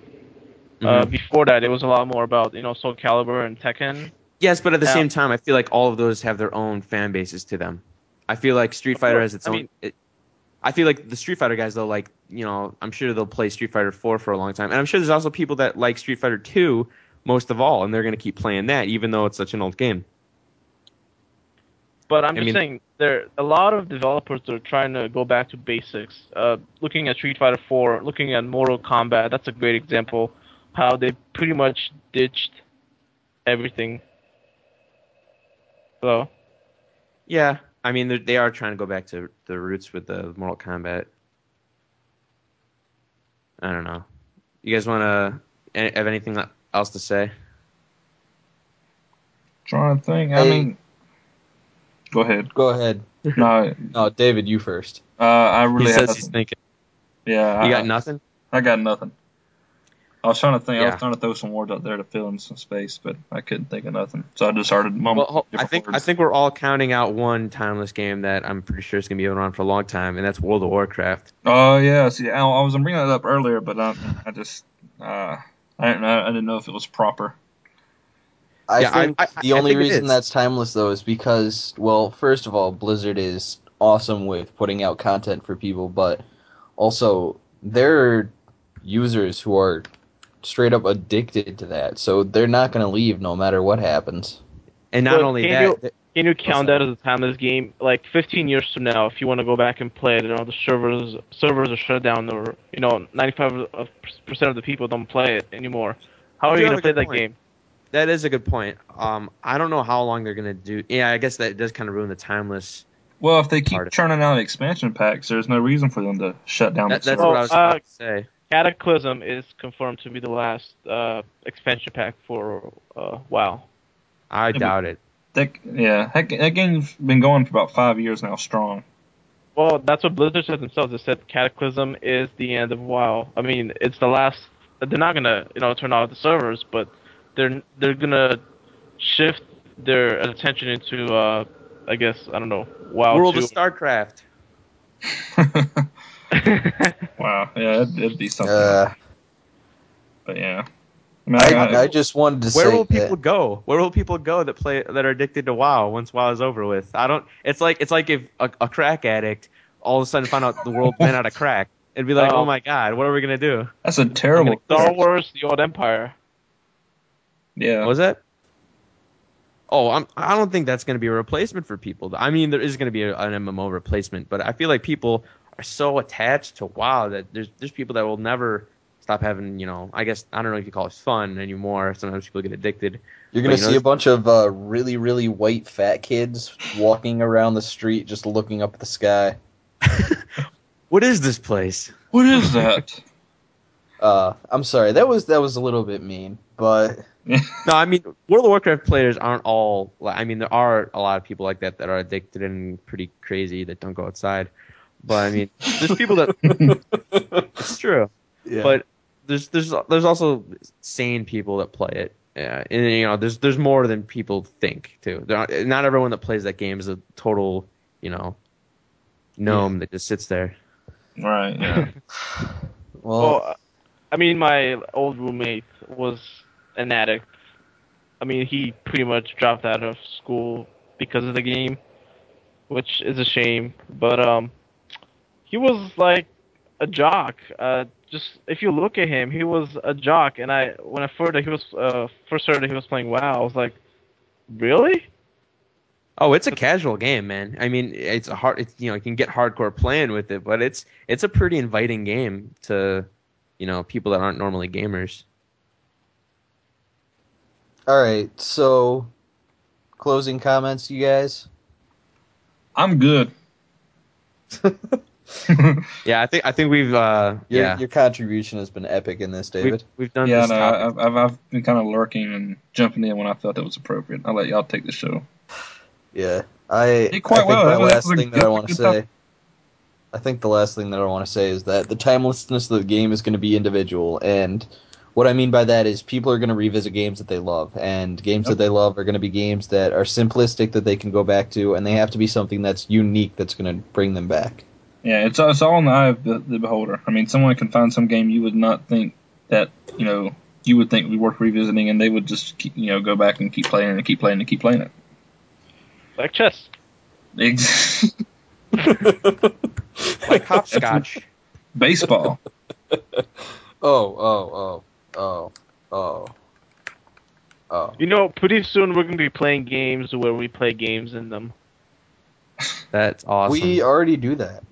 Uh, Mhm. before that, it was a lot more about, you know, Soul Calibur and Tekken. Yes, but at the Yeah. same time, I feel like all of those have their own fan bases to them. I feel like Street Fighter has its I own. mean- it, I feel like the Street Fighter guys, though, like you know, I'm sure they'll play Street Fighter 4 for a long time, and I'm sure there's also people that like Street Fighter 2 most of all, and they're gonna keep playing that, even though it's such an old game. But I'm I just mean- saying, there a lot of developers are trying to go back to basics. Uh, looking at Street Fighter 4, looking at Mortal Kombat, that's a great example. How they pretty much ditched everything. So Yeah, I mean, they're- trying to go back to the roots with the Mortal Kombat. I don't know. You guys want to have anything else to say? Trying to think. I Hey. mean, go ahead. Go ahead. No, No, David, you first. uh, I really he have says he's thinking. Yeah, You I, got nothing. I got nothing. I was trying to think. I was trying to throw some words out there to fill in some space, but I couldn't think of nothing. So I just started mumbling. Well, I different think I think we're all counting out one timeless game that I'm pretty sure is gonna be around for a long time, and that's World of Warcraft. Oh yeah, see, I, I was bringing that up earlier, but I, I just, uh, I didn't know. I didn't know if it was proper. I Yeah, think I- I the only think reason that's timeless though is because, well, first of all, Blizzard is awesome with putting out content for people, but also there are users who are straight up addicted to that, so they're not going to leave no matter what happens. And not But only can that, you- th- can you count that as a timeless game? Like 15 years from now, if you want to go back and play it, you know the servers servers are shut down, or you know 95% of the people don't play it anymore. How are You you gonna play that point. game? that is a good point. Um, I don't know how long they're gonna do. Yeah, I guess that does kind of ruin the timeless. Well, if they keep Part of- churning out expansion packs, there's no reason for them to shut down That, the that's what I was Well, uh, about to say. Cataclysm is confirmed to be the last uh, expansion pack for uh, WoW. I but- doubt it. That, yeah, that, that game's been going for about five years now, strong. Well, that's what Blizzard said themselves. They said Cataclysm is the end of WoW. I mean, it's the last. They're not gonna, you know, turn off the servers, but they're they're gonna shift their attention into, uh, I guess, I don't know, WoW. World 2. of StarCraft. wow, yeah, it'd, it'd be something. Uh, but yeah, I, mean, I, I, I just wanted to Where say will people that, go? Where will people go that play that are addicted to WoW once WoW is over with? I don't. It's like it's like if a, a crack addict all of a sudden found out the world ran out of crack. It'd be like, Oh. oh my god, what are we gonna do? that's a terrible. Star Wars: The Old Empire. Yeah, What was that? Oh, I'm, I don't think that's going to be a replacement for people. I mean, there is going to be a, an MMO replacement, but I feel like people are so attached to WoW that there's there's people that will never stop having, you know, I guess I don't know if you call it fun anymore. Sometimes people get addicted. you're going but to you see know- a bunch of uh, really, really white fat kids walking around the street just looking up at the sky. What is this place? what is that? Uh, I'm sorry, that was that was a little bit mean, but No, I mean World of Warcraft players aren't all. like I mean, there are a lot of people like that that are addicted and pretty crazy that don't go outside. But I mean, there's people that it's true. yeah. but there's there's there's also sane people that play it. Yeah, and you know, there's there's more than people think too. There are, not everyone that plays that game is a total, you know, gnome that just sits there. right. Yeah. well, Well, I mean, my old roommate was an addict. I mean, he pretty much dropped out of school because of the game, which is a shame. But um, he was like a jock. Uh, just if you look at him, he was a jock. And I when I heard that he was uh, first heard that he was playing WoW, I was like, really? Oh, it's a casual game, man. I mean, it's a hard. It's, you know, you can get hardcore playing with it, but it's it's a pretty inviting game to, you know, people that aren't normally gamers. All right, so closing comments, you guys. I'm good. Yeah, I think I think we've uh Your, yeah your contribution has been epic in this, we've, David. we've done yeah, this no, topic. I've, I've I've been kind of lurking and jumping in when I felt it was appropriate. I'll let y'all take the show. Yeah, I. Did quite I think well. my That last was a thing that I want to say. topic. I think the last thing that I want to say is that the timelessness of the game is going to be individual, and what I mean by that is people are going to revisit games that they love, and games Yep. that they love are going to be games that are simplistic that they can go back to, and they have to be something that's unique that's going to bring them back. Yeah, it's it's all in the eye of the, the beholder. I mean, someone can find some game you would not think that you know you would think would be worth revisiting, and they would just keep, you know go back and keep playing and keep playing and keep playing it. Like chess. Ex- like hopscotch. Baseball. Oh, oh, oh, oh, oh, oh. You know, pretty soon we're gonna be playing games where we play games in them. That's awesome. We already do that.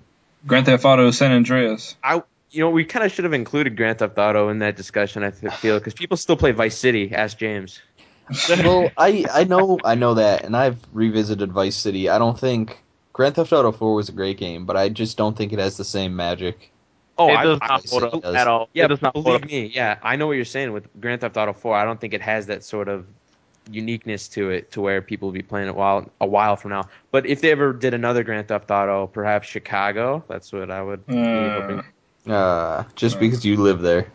Grand Theft Auto San Andreas. I you know we kind of should have included Grand Theft Auto in that discussion. I th- feel because people still play Vice City. Ask James. well, I I know I know that, and I've revisited Vice City. I don't think Grand Theft Auto 4 was a great game, but I just don't think it has the same magic. Oh, it I- does I- not I hold up at all. Yeah, it does not hold believe up. me. Yeah, I know what you're saying with Grand Theft Auto 4. I don't think it has that sort of uniqueness to it to where people will be playing it while a while from now. But if they ever did another Grand Theft Auto, perhaps Chicago, that's what I would be hoping. Uh, just Uh. because you live there.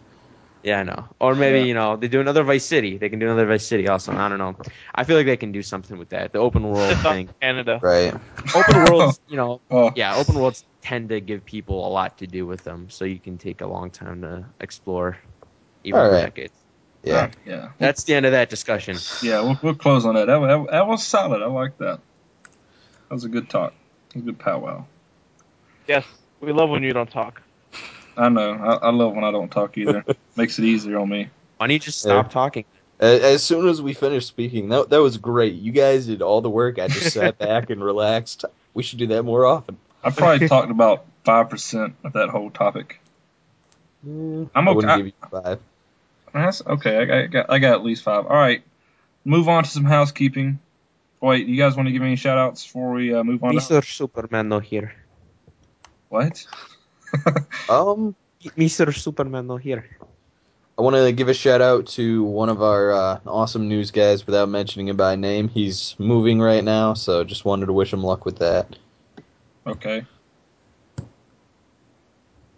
Yeah, I know. Or maybe, Yeah. you know, they do another Vice City. They can do another Vice City also. I don't know. I feel like they can do something with that. The open world thing. Canada. Right. Open worlds, you know, oh, yeah, open worlds tend to give people a lot to do with them, so you can take a long time to explore, even All for right. decades. Yeah. yeah. That's the end of that discussion. Yeah, we'll, we'll close on that. That, that. that was solid. I like that. That was a good talk. A good powwow. Yes, we love when you don't talk. I know. I, I love when I don't talk either. Makes it easier on me. Why don't you just stop talking? As, as soon as we finished speaking, that that was great. You guys did all the work. I just sat back and relaxed. We should do that more often. I probably talked about five percent of that whole topic. Mm, I'm I okay. wouldn't I- give you five. That's okay. I got, I got I got at least five. All right. Move on to some housekeeping. Wait, you guys want to give any shout outs before we uh, move on? to- Mr. Superman no here. What? Um, Mr. Superman no here. I want to give a shout out to one of our uh, awesome news guys without mentioning him by name. He's moving right now, so just wanted to wish him luck with that. okay.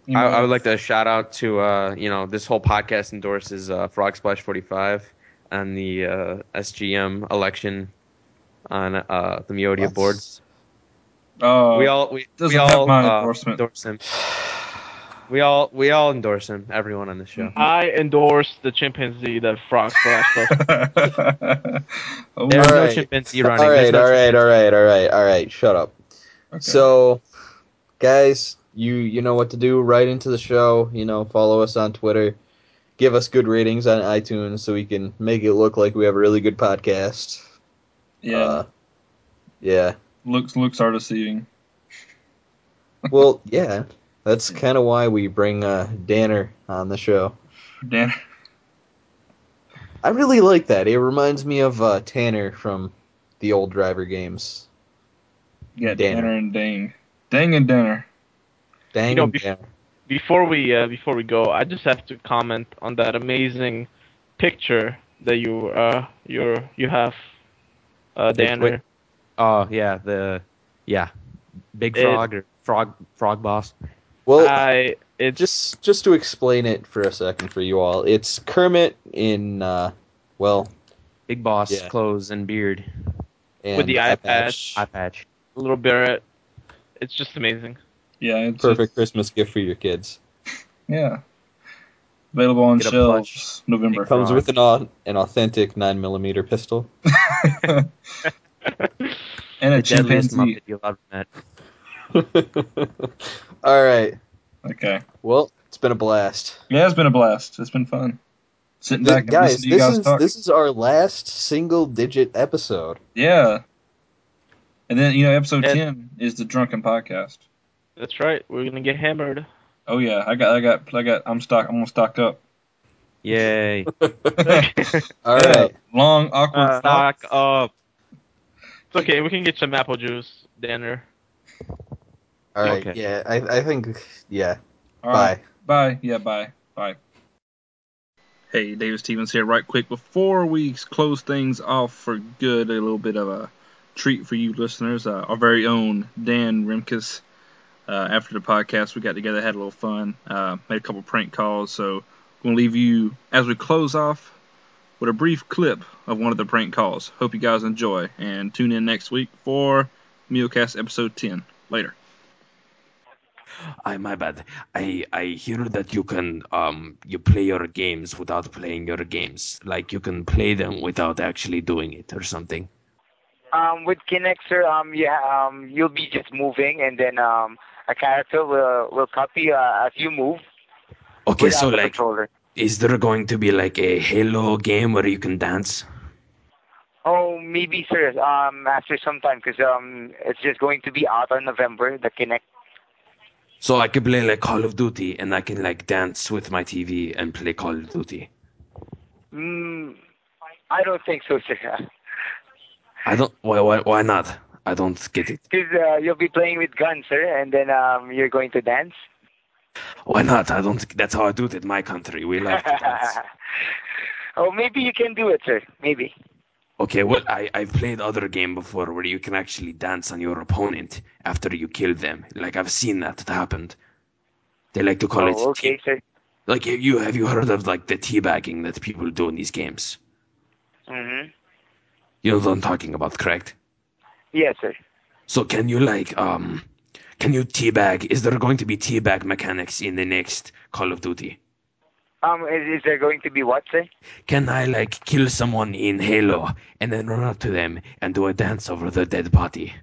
You I, I would like to shout out to uh, you know this whole podcast endorses uh, Frog Splash 45 and the uh, SGM election on uh, the Meodia board. Oh, we all we, we all uh, endorse him. We all we all endorse him. Everyone on the show. I endorse the chimpanzee that frog splash. oh, There's no Alright. chimpanzee running. All There's right, no all right, all right, all right, all right. Shut up. okay. So, guys, you you know what to do. Write into the show. You know, follow us on Twitter. Give us good ratings on iTunes so we can make it look like we have a really good podcast. yeah, Uh, yeah. looks looks are deceiving. Well, yeah. That's kind of why we bring uh, Danner on the show. Danner. I really like that. It reminds me of uh, Tanner from the old driver games. yeah, Danner. Danner and Dang, Dang and Danner. Dang You know, and bef- Before we uh, before we go, I just have to comment on that amazing picture that you uh you you have, uh, Wait, Danner. wait. Oh yeah, the yeah, Big It- Frog or Frog Frog Boss. Well, I it just just just to explain it for a second for you all, it's Kermit in uh, well, Big Boss Yeah. clothes and beard, and With the eye patch. eye patch. a little bit. It's just amazing. Yeah, it's Perfect Christmas gift for your kids. Yeah, available on Get shelves. November. It Comes Frog. with an au- an authentic nine millimeter pistol. and a The deadliest chimpanzee. You'll ever met. all right, Okay. Well, it's been a blast. Yeah, it's been a blast. It's been fun. Sitting Th- back and guys, listening to you this guys is talk. this is our last single digit episode. Yeah. And then you know, episode And- ten is the drunken podcast. That's right. We're gonna get hammered. Oh yeah, I got, I got, I got. I'm stock. I'm gonna stock up. Yay. All Yeah. Long awkward. Uh. Stock up. It's okay. We can get some apple juice, Danner. All right. Okay. Yeah, I, I think yeah. All right. Bye. Bye. Yeah, bye. Bye. Hey, David Stevens here. Right quick, before we close things off for good, a little bit of a treat for you listeners. Uh, our very own Dan Rimkus. Uh, after the podcast, we got together, had a little fun, uh, made a couple prank calls. So, going to leave you as we close off with a brief clip of one of the prank calls. Hope you guys enjoy and tune in next week for Meocast episode 10. Later. I my bad. I I hear that you can um you play your games without playing your games. Like you can play them without actually doing it or something. Um, with Kinect, sir, um, yeah, um, you'll be just moving, and then um, a character will will copy uh, as you move. Okay, so like controller. is there going to be like a Halo game where you can dance? Oh, maybe, sir. Um, after some time, because um, it's just going to be out on November. The Kinect. So I can play like Call of Duty and I can like dance with my TV and play Call of Duty. Mm, I don't think so, sir. I don't why why why not? I don't get it. Because uh, you'll be playing with guns, sir, and then um, you're going to dance. Why not? I don't that's how I do it in my country. We love to dance. oh, maybe you can do it, sir. Maybe. Okay, well, I, I've played other game before where you can actually dance on your opponent after you kill them. Like I've seen that it happened. They like to call it oh, okay, tea- sir. like have you have you heard of like the teabagging that people do in these games? Mm-hmm. You know what I'm talking about, correct? Yes, sir. So can you like um can you teabag? Is there going to be teabag mechanics in the next Call of Duty? Um, is, is there going to be what, sir? Can I like kill someone in Halo and then run up to them and do a dance over the dead body?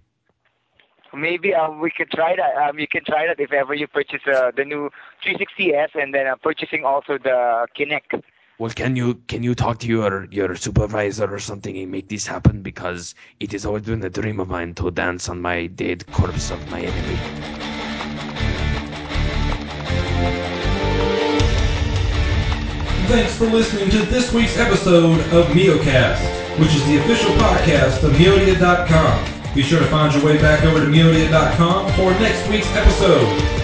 Maybe um, we could try that. Um, you can try that if ever you purchase uh, the new 360s and then uh, purchasing also the Kinect. Well, can you can you talk to your your supervisor or something and make this happen? Because it has always been a dream of mine to dance on my dead corpse of my enemy. Thanks for listening to this week's episode of Meocast, which is the official podcast of Meodia.com. Be sure to find your way back over to Meodia.com for next week's episode.